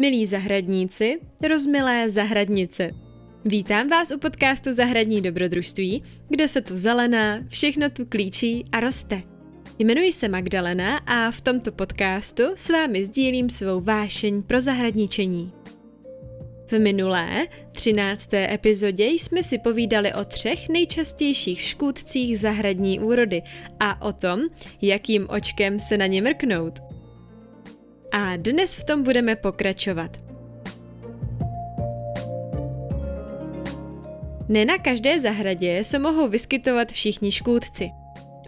Milí zahradníci, rozmilé zahradnice. Vítám vás u podcastu Zahradní dobrodružství, kde se tu zelená, všechno tu klíčí a roste. Jmenuji se Magdalena a v tomto podcastu s vámi sdílím svou vášeň pro zahradničení. V minulé, třinácté epizodě jsme si povídali o třech nejčastějších škůdcích zahradní úrody a o tom, jakým očkem se na ně mrknout. A dnes v tom budeme pokračovat. Ne na každé zahradě se mohou vyskytovat všichni škůdci.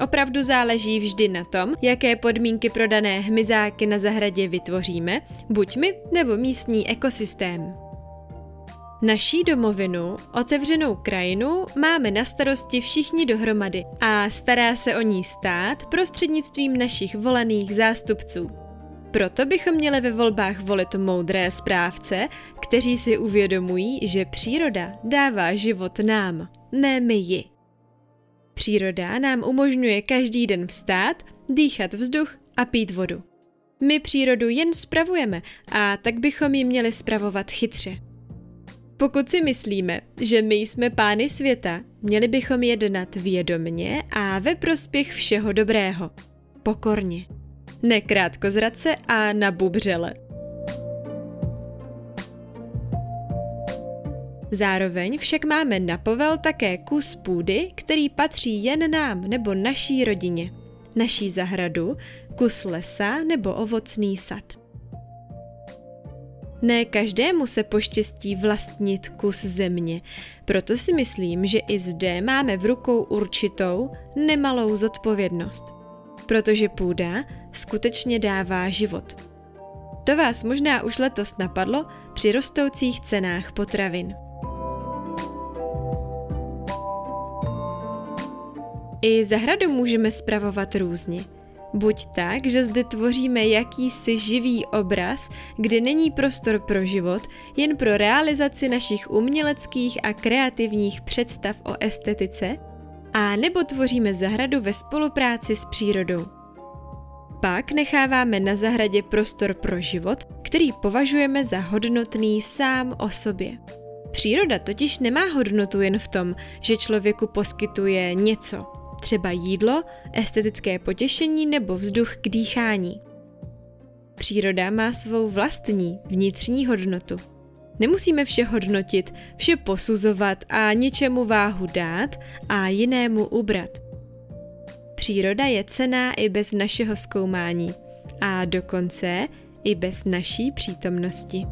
Opravdu záleží vždy na tom, jaké podmínky pro dané hmyzáky na zahradě vytvoříme, buď my nebo místní ekosystém. Naší domovinu, otevřenou krajinu, máme na starosti všichni dohromady a stará se o ní stát prostřednictvím našich volených zástupců. Proto bychom měli ve volbách volit moudré správce, kteří si uvědomují, že příroda dává život nám, ne my ji. Příroda nám umožňuje každý den vstát, dýchat vzduch a pít vodu. My přírodu jen spravujeme a tak bychom ji měli spravovat chytře. Pokud si myslíme, že my jsme pány světa, měli bychom jednat vědomně a ve prospěch všeho dobrého. Pokorně. Nekrátkozradce a na bubřele. Zároveň však máme na povel také kus půdy, který patří jen nám nebo naší rodině. Naší zahradu, kus lesa nebo ovocný sad. Ne každému se poštěstí vlastnit kus země, proto si myslím, že i zde máme v rukou určitou, nemalou zodpovědnost. Protože půda skutečně dává život. To vás možná už letos napadlo při rostoucích cenách potravin. I zahradu můžeme spravovat různě – Buď tak, že zde tvoříme jakýsi živý obraz, kde není prostor pro život, jen pro realizaci našich uměleckých a kreativních představ o estetice, a nebo tvoříme zahradu ve spolupráci s přírodou. Pak necháváme na zahradě prostor pro život, který považujeme za hodnotný sám o sobě. Příroda totiž nemá hodnotu jen v tom, že člověku poskytuje něco, třeba jídlo, estetické potěšení nebo vzduch k dýchání. Příroda má svou vlastní vnitřní hodnotu. Nemusíme vše hodnotit, vše posuzovat a něčemu váhu dát a jinému ubrat. Příroda je cená i bez našeho zkoumání a dokonce i bez naší přítomnosti.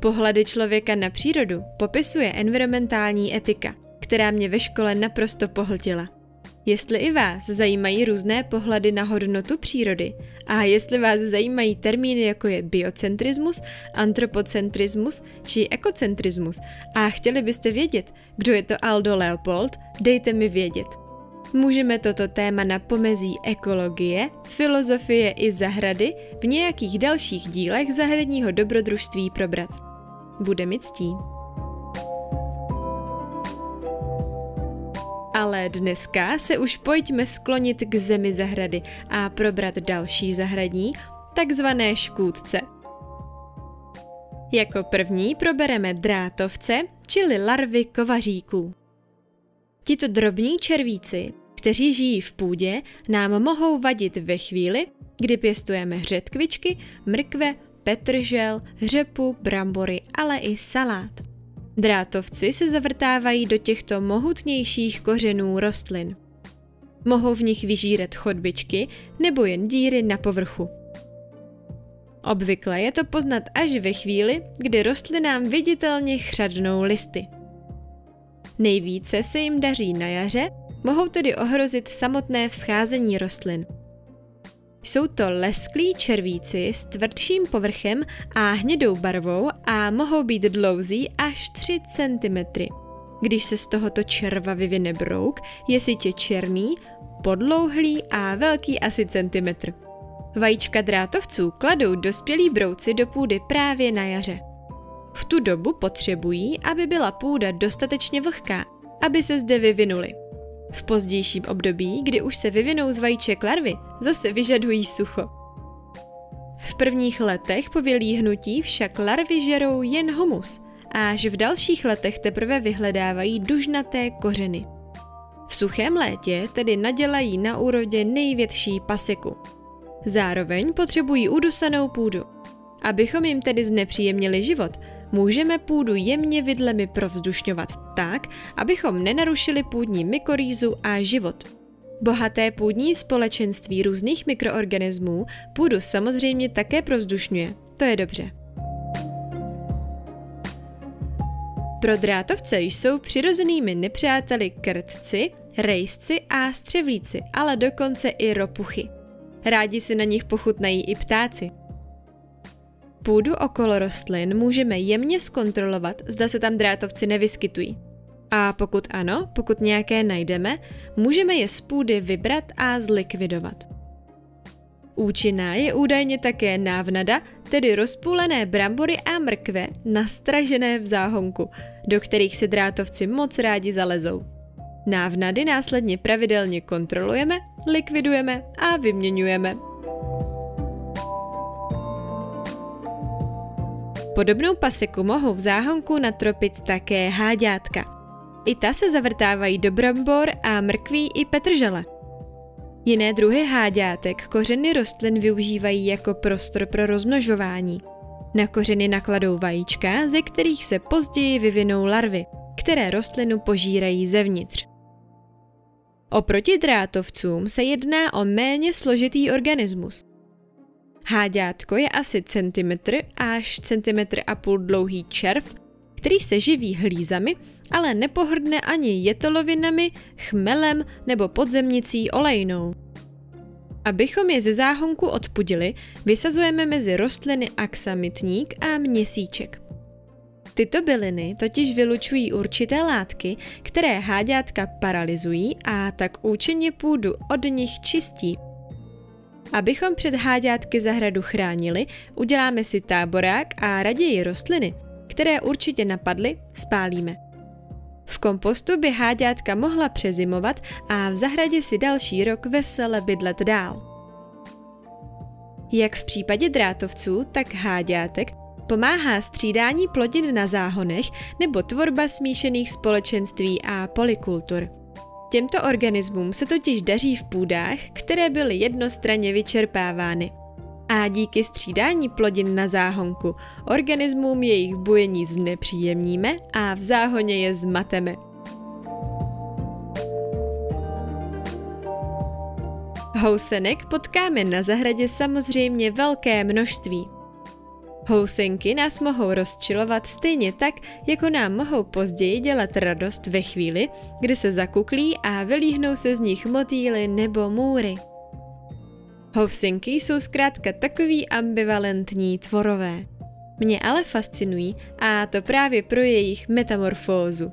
Pohledy člověka na přírodu popisuje environmentální etika, která mě ve škole naprosto pohltila. Jestli i vás zajímají různé pohledy na hodnotu přírody a jestli vás zajímají termíny jako je biocentrismus, antropocentrismus či ekocentrismus a chtěli byste vědět, kdo je to Aldo Leopold, dejte mi vědět. Můžeme toto téma na pomezí ekologie, filozofie i zahrady v nějakých dalších dílech zahradního dobrodružství probrat. Bude mi ctí. Ale dneska se už pojďme sklonit k zemi zahrady a probrat další zahradní, takzvané škůdce. Jako první probereme drátovce, čili larvy kovaříků. Tito drobní červíci, kteří žijí v půdě, nám mohou vadit ve chvíli, kdy pěstujeme řetkvičky, mrkve, petržel, řepu, brambory, ale i salát. Drátovci se zavrtávají do těchto mohutnějších kořenů rostlin. Mohou v nich vyžírat chodbičky nebo jen díry na povrchu. Obvykle je to poznat až ve chvíli, kdy rostlinám viditelně chřadnou listy. Nejvíce se jim daří na jaře, mohou tedy ohrozit samotné vzcházení rostlin – jsou to lesklí červíci s tvrdším povrchem a hnědou barvou a mohou být dlouzí až 3 cm. Když se z tohoto červa vyvine brouk, je sitě černý, podlouhlý a velký asi centimetr. Vajíčka drátovců kladou dospělí brouci do půdy právě na jaře. V tu dobu potřebují, aby byla půda dostatečně vlhká, aby se zde vyvinuli. V pozdějším období, kdy už se vyvinou z vajíček larvy, zase vyžadují sucho. V prvních letech po vylíhnutí však larvy žerou jen humus až v dalších letech teprve vyhledávají dužnaté kořeny. V suchém létě tedy nadělají na úrodě největší paseku. Zároveň potřebují udusanou půdu. Abychom jim tedy znepříjemnili život, můžeme půdu jemně vidlemi provzdušňovat tak, abychom nenarušili půdní mykorýzu a život. Bohaté půdní společenství různých mikroorganismů půdu samozřejmě také provzdušňuje. To je dobře. Pro drátovce jsou přirozenými nepřáteli krtci, rejsci a střevlíci, ale dokonce i ropuchy. Rádi si na nich pochutnají i ptáci. Půdu okolo rostlin můžeme jemně zkontrolovat, zda se tam drátovci nevyskytují. A pokud ano, pokud nějaké najdeme, můžeme je z půdy vybrat a zlikvidovat. Účinná je údajně také návnada, tedy rozpůlené brambory a mrkve nastražené v záhonku, do kterých se drátovci moc rádi zalezou. Návnady následně pravidelně kontrolujeme, likvidujeme a vyměňujeme. Podobnou paseku mohou v záhonku natropit také háďátka. I ta se zavrtávají do brambor a mrkví i petržele. Jiné druhy háďátek kořeny rostlin využívají jako prostor pro rozmnožování. Na kořeny nakladou vajíčka, ze kterých se později vyvinou larvy, které rostlinu požírají zevnitř. Oproti drátovcům se jedná o méně složitý organismus. Háďátko je asi centimetr až centimetr a půl dlouhý červ, který se živí hlízami, ale nepohrdne ani jetolovinami, chmelem nebo podzemnicí olejnou. Abychom je ze záhonku odpudili, vysazujeme mezi rostliny aksamitník a měsíček. Tyto byliny totiž vylučují určité látky, které háďátka paralyzují a tak účinně půdu od nich čistí. Abychom před háďátky zahradu chránili, uděláme si táborák a raději rostliny, které určitě napadly, spálíme. V kompostu by háďátka mohla přezimovat a v zahradě si další rok vesele bydlet dál. Jak v případě drátovců, tak háďátek pomáhá střídání plodin na záhonech nebo tvorba smíšených společenství a polikultur. Těmto organismům se totiž daří v půdách, které byly jednostranně vyčerpávány. A díky střídání plodin na záhonku organismům jejich bujení znepříjemníme a v záhoně je zmateme. Housenek potkáme na zahradě samozřejmě velké množství. Housenky nás mohou rozčilovat stejně tak, jako nám mohou později dělat radost ve chvíli, kdy se zakuklí a vylíhnou se z nich motýly nebo můry. Housenky jsou zkrátka takový ambivalentní tvorové. Mě ale fascinují a to právě pro jejich metamorfózu.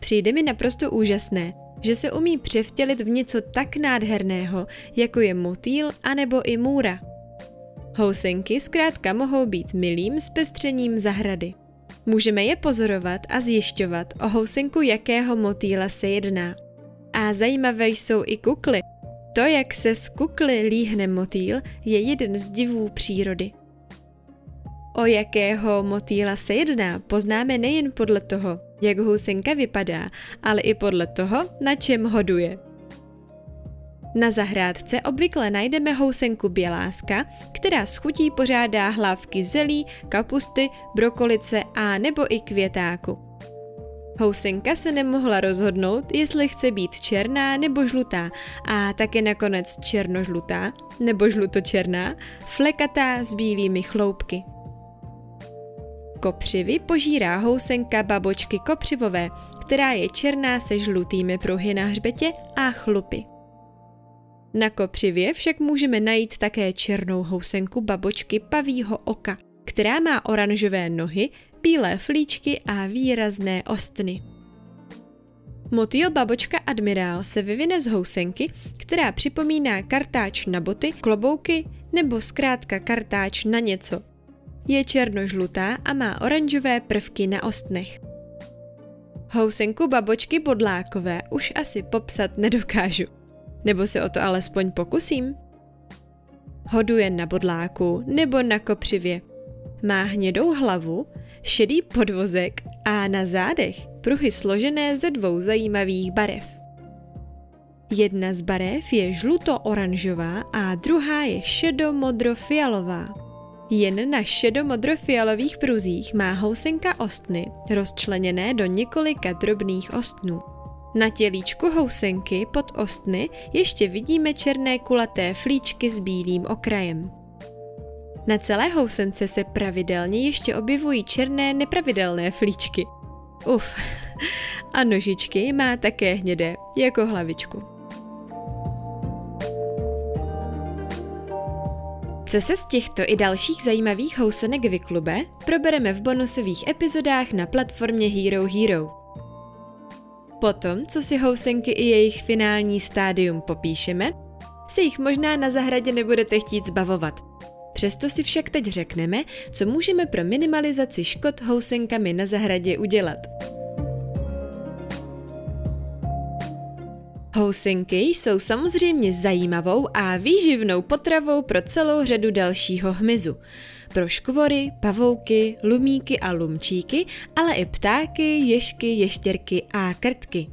Přijde mi naprosto úžasné, že se umí převtělit v něco tak nádherného, jako je motýl anebo i můra. Housenky zkrátka mohou být milým zpestřením zahrady. Můžeme je pozorovat a zjišťovat, o housenku jakého motýla se jedná. A zajímavé jsou i kukly. To, jak se z kukly líhne motýl, je jeden z divů přírody. O jakého motýla se jedná, poznáme nejen podle toho, jak housenka vypadá, ale i podle toho, na čem hoduje. Na zahrádce obvykle najdeme housenku běláska, která s chutí pořádá hlávky zelí, kapusty, brokolice a nebo i květáku. Housenka se nemohla rozhodnout, jestli chce být černá nebo žlutá a také nakonec černožlutá nebo žlutočerná, flekatá s bílými chloupky. Kopřivy požírá housenka babočky kopřivové, která je černá se žlutými pruhy na hřbetě a chlupy. Na kopřivě však můžeme najít také černou housenku babočky pavího oka, která má oranžové nohy, bílé flíčky a výrazné ostny. Motýl babočka admirál se vyvine z housenky, která připomíná kartáč na boty, klobouky nebo zkrátka kartáč na něco. Je černožlutá a má oranžové prvky na ostnech. Housenku babočky Bodlákové už asi popsat nedokážu. Nebo se o to alespoň pokusím. Hoduje na bodláku nebo na kopřivě. Má hnědou hlavu, šedý podvozek a na zádech pruhy složené ze dvou zajímavých barev. Jedna z barev je žluto-oranžová a druhá je šedo-modro-fialová. Jen na šedomodrofialových pruzích má housenka ostny rozčleněné do několika drobných ostnů. Na tělíčku housenky pod ostny ještě vidíme černé kulaté flíčky s bílým okrajem. Na celé housence se pravidelně ještě objevují černé nepravidelné flíčky. Uf, a nožičky má také hnědé, jako hlavičku. Co se z těchto i dalších zajímavých housenek vyklube, probereme v bonusových epizodách na platformě Hero Hero. Potom, co si housenky i jejich finální stádium popíšeme, se jich možná na zahradě nebudete chtít zbavovat. Přesto si však teď řekneme, co můžeme pro minimalizaci škod housenkami na zahradě udělat. Housenky jsou samozřejmě zajímavou a výživnou potravou pro celou řadu dalšího hmyzu. Pro škvory, pavouky, lumíky a lumčíky, ale i ptáky, ješky, ještěrky a krtky.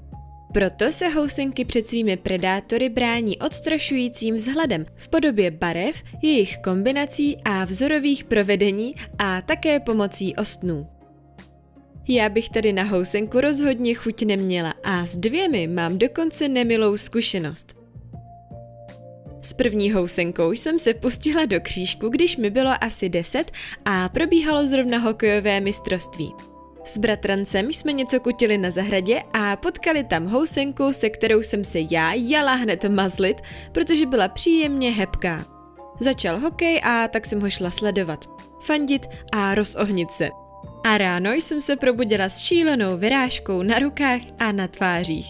Proto se housenky před svými predátory brání odstrašujícím vzhledem v podobě barev, jejich kombinací a vzorových provedení a také pomocí ostnů. Já bych tady na housenku rozhodně chuť neměla a s dvěmi mám dokonce nemilou zkušenost. S první housenkou jsem se pustila do křížku, když mi bylo asi 10 a probíhalo zrovna hokejové mistrovství. S bratrancem jsme něco kutili na zahradě a potkali tam housenku, se kterou jsem se já jala hned mazlit, protože byla příjemně hebká. Začal hokej a tak jsem ho šla sledovat, fandit a rozohnit se. A ráno jsem se probudila s šílenou vyrážkou na rukách a na tvářích.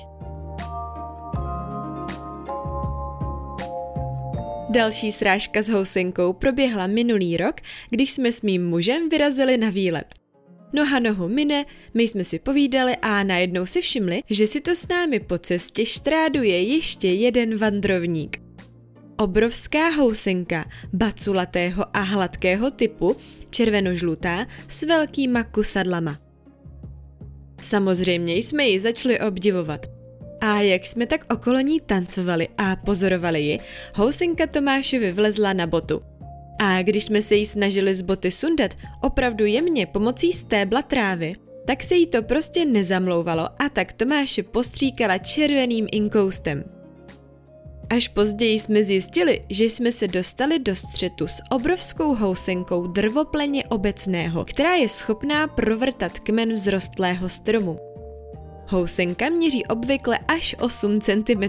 Další srážka s housenkou proběhla minulý rok, když jsme s mým mužem vyrazili na výlet. Noha nohu mine, my jsme si povídali a najednou si všimli, že si to s námi po cestě štráduje ještě jeden vandrovník. Obrovská housenka, baculatého a hladkého typu, červenožlutá s velkýma kusadlama. Samozřejmě jsme ji začali obdivovat. A jak jsme tak okolo ní tancovali a pozorovali ji, housenka Tomášovi vlezla na botu. A když jsme se jí snažili z boty sundat opravdu jemně pomocí stébla trávy, tak se jí to prostě nezamlouvalo a tak Tomáše postříkala červeným inkoustem. Až později jsme zjistili, že jsme se dostali do střetu s obrovskou housenkou drvopleně obecného, která je schopná provrtat kmen vzrostlého stromu. Housenka měří obvykle až 8 cm.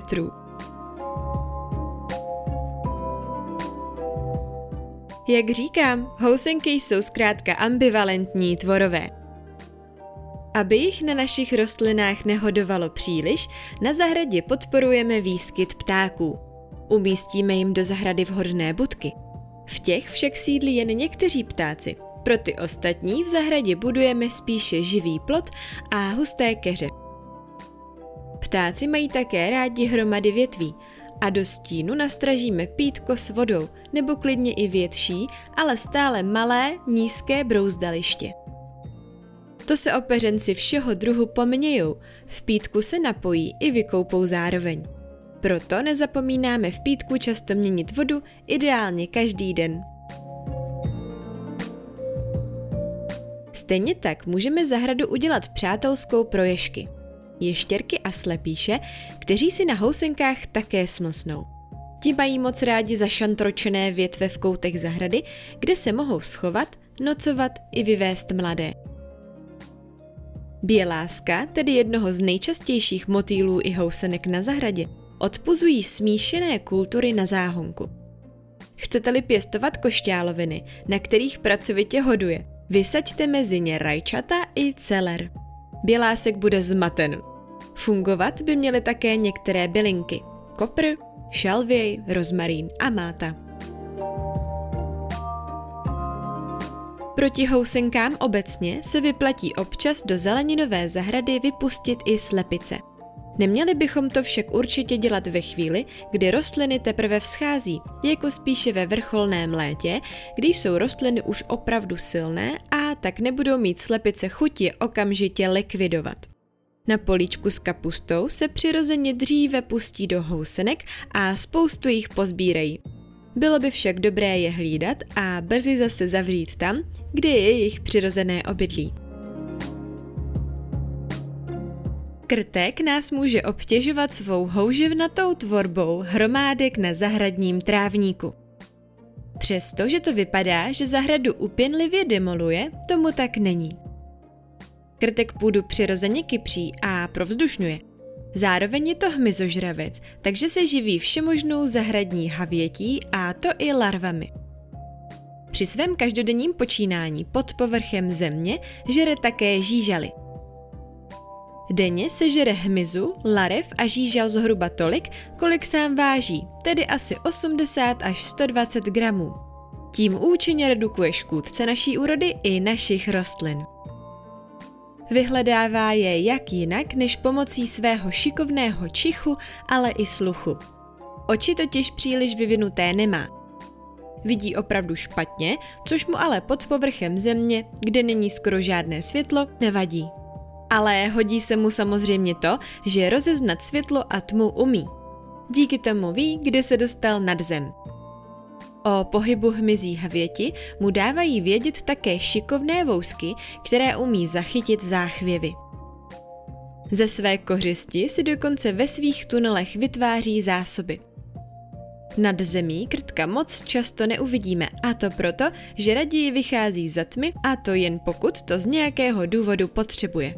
Jak říkám, housenky jsou zkrátka ambivalentní tvorové. Aby jich na našich rostlinách nehodovalo příliš, na zahradě podporujeme výskyt ptáků. Umístíme jim do zahrady vhodné budky. V těch však sídlí jen někteří ptáci. Pro ty ostatní v zahradě budujeme spíše živý plot a husté keře. Ptáci mají také rádi hromady větví a do stínu nastražíme pítko s vodou nebo klidně i větší, ale stále malé, nízké brouzdaliště. To se opeřenci všeho druhu pomějou, v pítku se napojí i vykoupou zároveň. Proto nezapomínáme v pítku často měnit vodu, ideálně každý den. Stejně tak můžeme zahradu udělat přátelskou pro ješky. Ještěrky a slepíše, kteří si na housenkách také smlsnou. Ti mají moc rádi zašantročené větve v koutech zahrady, kde se mohou schovat, nocovat i vyvést mladé. Běláska, tedy jednoho z nejčastějších motýlů i housenek na zahradě, odpuzují smíšené kultury na záhonku. Chcete-li pěstovat košťáloviny, na kterých pracovitě hoduje, vysaďte mezi ně rajčata i celer. Bělásek bude zmaten. Fungovat by měly také některé bylinky. Kopr, šalvěj, rozmarín a máta. Proti housenkám obecně se vyplatí občas do zeleninové zahrady vypustit i slepice. Neměli bychom to však určitě dělat ve chvíli, kdy rostliny teprve vzchází, jako spíše ve vrcholném létě, kdy jsou rostliny už opravdu silné a tak nebudou mít slepice chuti okamžitě likvidovat. Na políčku s kapustou se přirozeně dříve pustí do housenek a spoustu jich pozbírají. Bylo by však dobré je hlídat a brzy zase zavřít tam, kde je jejich přirozené obydlí. Krtek nás může obtěžovat svou houževnatou tvorbou hromádek na zahradním trávníku. Přestože to vypadá, že zahradu upěnlivě demoluje, tomu tak není. Krtek půdu přirozeně kypří a provzdušňuje. Zároveň je to hmyzožravec, takže se živí všemožnou zahradní havětí a to i larvami. Při svém každodenním počínání pod povrchem země žere také žížaly – Denně se žere hmyzu, larev a žížal zhruba tolik, kolik sám váží, tedy asi 80 až 120 gramů. Tím účinně redukuje škůdce naší úrody i našich rostlin. Vyhledává je jak jinak než pomocí svého šikovného čichu, ale i sluchu. Oči totiž příliš vyvinuté nemá. Vidí opravdu špatně, což mu ale pod povrchem země, kde není skoro žádné světlo, nevadí ale hodí se mu samozřejmě to, že rozeznat světlo a tmu umí. Díky tomu ví, kde se dostal nad zem. O pohybu hmyzí hvěti mu dávají vědět také šikovné vousky, které umí zachytit záchvěvy. Ze své kořisti si dokonce ve svých tunelech vytváří zásoby. Nad zemí krtka moc často neuvidíme a to proto, že raději vychází za tmy a to jen pokud to z nějakého důvodu potřebuje.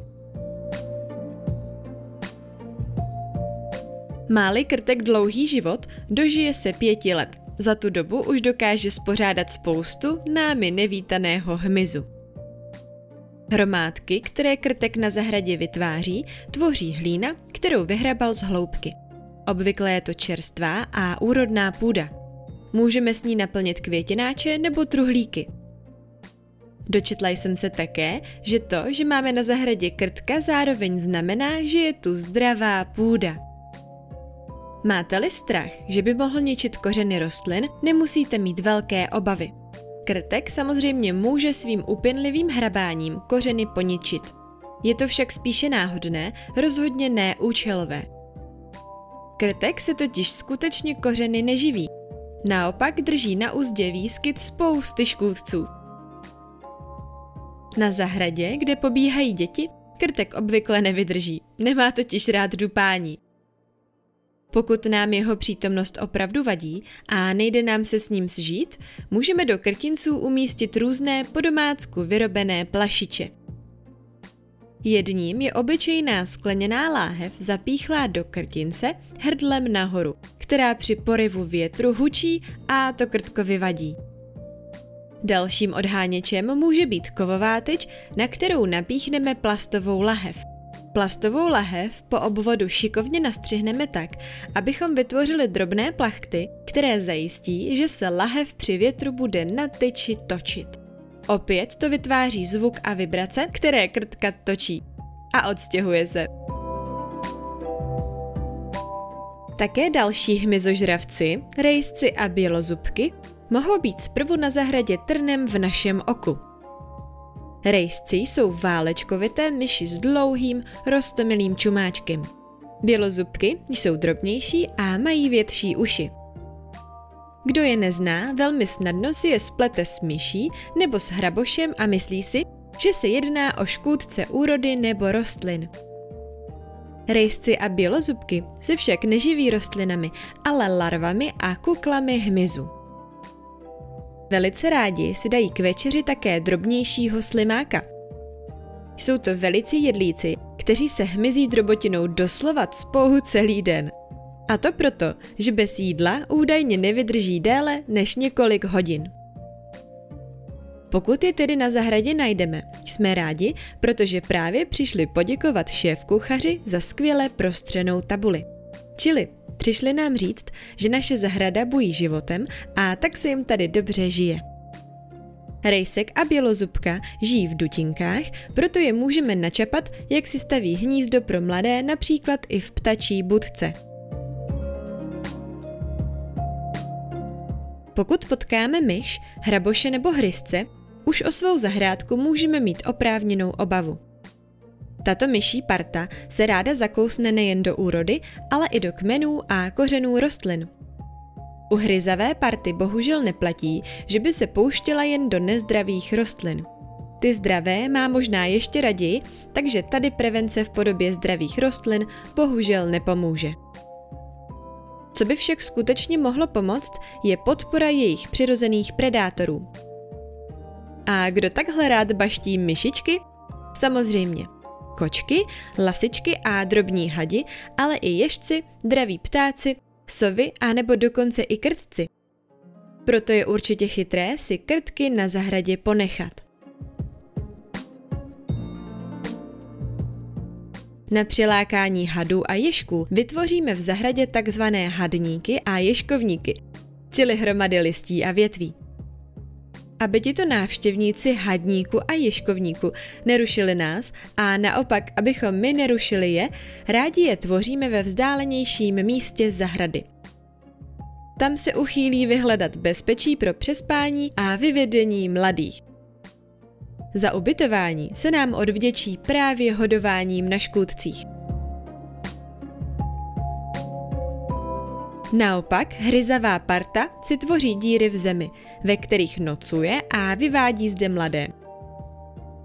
Máli krtek dlouhý život, dožije se pěti let. Za tu dobu už dokáže spořádat spoustu námi nevítaného hmyzu. Hromádky, které krtek na zahradě vytváří, tvoří hlína, kterou vyhrabal z hloubky. Obvykle je to čerstvá a úrodná půda. Můžeme s ní naplnit květináče nebo truhlíky. Dočetla jsem se také, že to, že máme na zahradě krtka, zároveň znamená, že je tu zdravá půda. Máte-li strach, že by mohl ničit kořeny rostlin, nemusíte mít velké obavy. Krtek samozřejmě může svým upěnlivým hrabáním kořeny poničit. Je to však spíše náhodné, rozhodně ne účelové. Krtek se totiž skutečně kořeny neživí. Naopak drží na úzdě výskyt spousty škůdců. Na zahradě, kde pobíhají děti, krtek obvykle nevydrží. Nemá totiž rád dupání. Pokud nám jeho přítomnost opravdu vadí a nejde nám se s ním sžít, můžeme do krtinců umístit různé podomácku vyrobené plašiče. Jedním je obyčejná skleněná láhev zapíchlá do krtince hrdlem nahoru, která při poryvu větru hučí a to krtkovi vadí. Dalším odháněčem může být kovová tyč, na kterou napíchneme plastovou lahev. Plastovou lahev po obvodu šikovně nastřihneme tak, abychom vytvořili drobné plachty, které zajistí, že se lahev při větru bude na tyči točit. Opět to vytváří zvuk a vibrace, které krtka točí. A odstěhuje se. Také další hmyzožravci, rejsci a bělozubky, mohou být zprvu na zahradě trnem v našem oku. Rejsci jsou válečkovité myši s dlouhým, rostomilým čumáčkem. Bělozubky jsou drobnější a mají větší uši. Kdo je nezná, velmi snadno si je splete s myší nebo s hrabošem a myslí si, že se jedná o škůdce úrody nebo rostlin. Rejsci a bělozubky se však neživí rostlinami, ale larvami a kuklami hmyzu. Velice rádi si dají k večeři také drobnějšího slimáka. Jsou to velici jedlíci, kteří se hmyzí drobotinou doslova spouhu celý den. A to proto, že bez jídla údajně nevydrží déle než několik hodin. Pokud je tedy na zahradě najdeme, jsme rádi, protože právě přišli poděkovat šéf kuchaři za skvěle prostřenou tabuli. Čili Přišli nám říct, že naše zahrada bují životem a tak se jim tady dobře žije. Rejsek a bělozubka žijí v dutinkách, proto je můžeme načapat, jak si staví hnízdo pro mladé například i v ptačí budce. Pokud potkáme myš, hraboše nebo hryzce, už o svou zahrádku můžeme mít oprávněnou obavu. Tato myší parta se ráda zakousne nejen do úrody, ale i do kmenů a kořenů rostlin. U hryzavé party bohužel neplatí, že by se pouštěla jen do nezdravých rostlin. Ty zdravé má možná ještě raději, takže tady prevence v podobě zdravých rostlin bohužel nepomůže. Co by však skutečně mohlo pomoct, je podpora jejich přirozených predátorů. A kdo takhle rád baští myšičky? Samozřejmě. Kočky, lasičky a drobní hadi, ale i ježci, draví ptáci, sovy a nebo dokonce i krtci. Proto je určitě chytré si krtky na zahradě ponechat. Na přilákání hadů a ježků vytvoříme v zahradě takzvané hadníky a ježkovníky, čili hromady listí a větví. Aby tito návštěvníci hadníku a ješkovníku nerušili nás a naopak, abychom my nerušili je, rádi je tvoříme ve vzdálenějším místě zahrady. Tam se uchýlí vyhledat bezpečí pro přespání a vyvedení mladých. Za ubytování se nám odvděčí právě hodováním na škůdcích. Naopak hryzavá parta si tvoří díry v zemi, ve kterých nocuje a vyvádí zde mladé.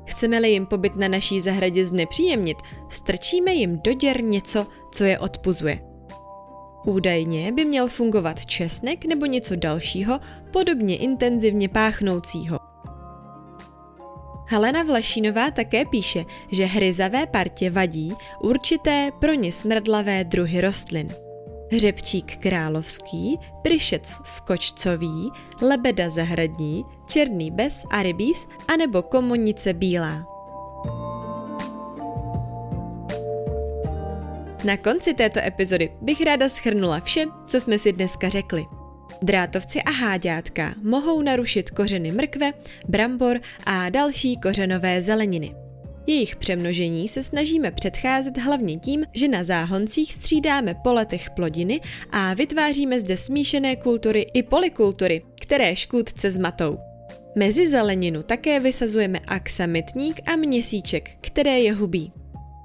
Chceme-li jim pobyt na naší zahradě znepříjemnit, strčíme jim do děr něco, co je odpuzuje. Údajně by měl fungovat česnek nebo něco dalšího, podobně intenzivně páchnoucího. Helena Vlašínová také píše, že hryzavé partě vadí určité pro ně smrdlavé druhy rostlin. Hřebčík královský, pryšec skočcový, lebeda zahradní, černý bez a rybíz, anebo komonice bílá. Na konci této epizody bych ráda schrnula vše, co jsme si dneska řekli. Drátovci a háďátka mohou narušit kořeny mrkve, brambor a další kořenové zeleniny. Jejich přemnožení se snažíme předcházet hlavně tím, že na záhoncích střídáme po letech plodiny a vytváříme zde smíšené kultury i polikultury, které škůdce zmatou. Mezi zeleninu také vysazujeme aksamitník a měsíček, které je hubí.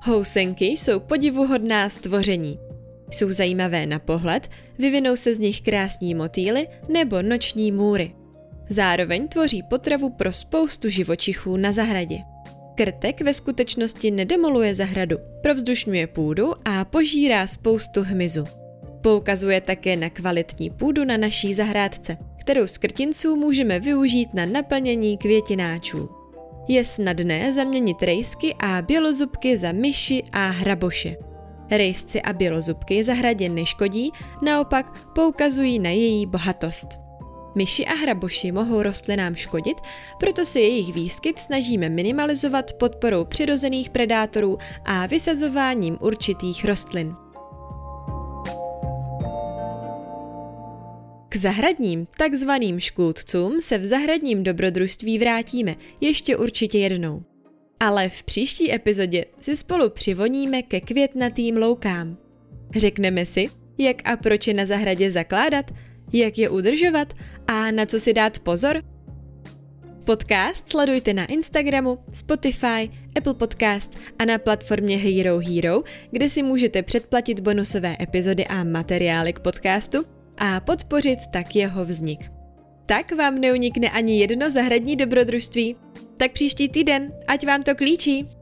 Housenky jsou podivuhodná stvoření. Jsou zajímavé na pohled, vyvinou se z nich krásní motýly nebo noční můry. Zároveň tvoří potravu pro spoustu živočichů na zahradě. Krtek ve skutečnosti nedemoluje zahradu, provzdušňuje půdu a požírá spoustu hmyzu. Poukazuje také na kvalitní půdu na naší zahrádce, kterou z krtinců můžeme využít na naplnění květináčů. Je snadné zaměnit rejsky a bělozubky za myši a hraboše. Rejsci a bělozubky zahradě neškodí, naopak poukazují na její bohatost. Myši a hraboši mohou rostlinám škodit, proto se jejich výskyt snažíme minimalizovat podporou přirozených predátorů a vysazováním určitých rostlin. K zahradním, takzvaným škůdcům se v zahradním dobrodružství vrátíme ještě určitě jednou. Ale v příští epizodě si spolu přivoníme ke květnatým loukám. Řekneme si, jak a proč je na zahradě zakládat, jak je udržovat a na co si dát pozor? Podcast sledujte na Instagramu, Spotify, Apple Podcast a na platformě Hero Hero, kde si můžete předplatit bonusové epizody a materiály k podcastu a podpořit tak jeho vznik. Tak vám neunikne ani jedno zahradní dobrodružství. Tak příští týden, ať vám to klíčí!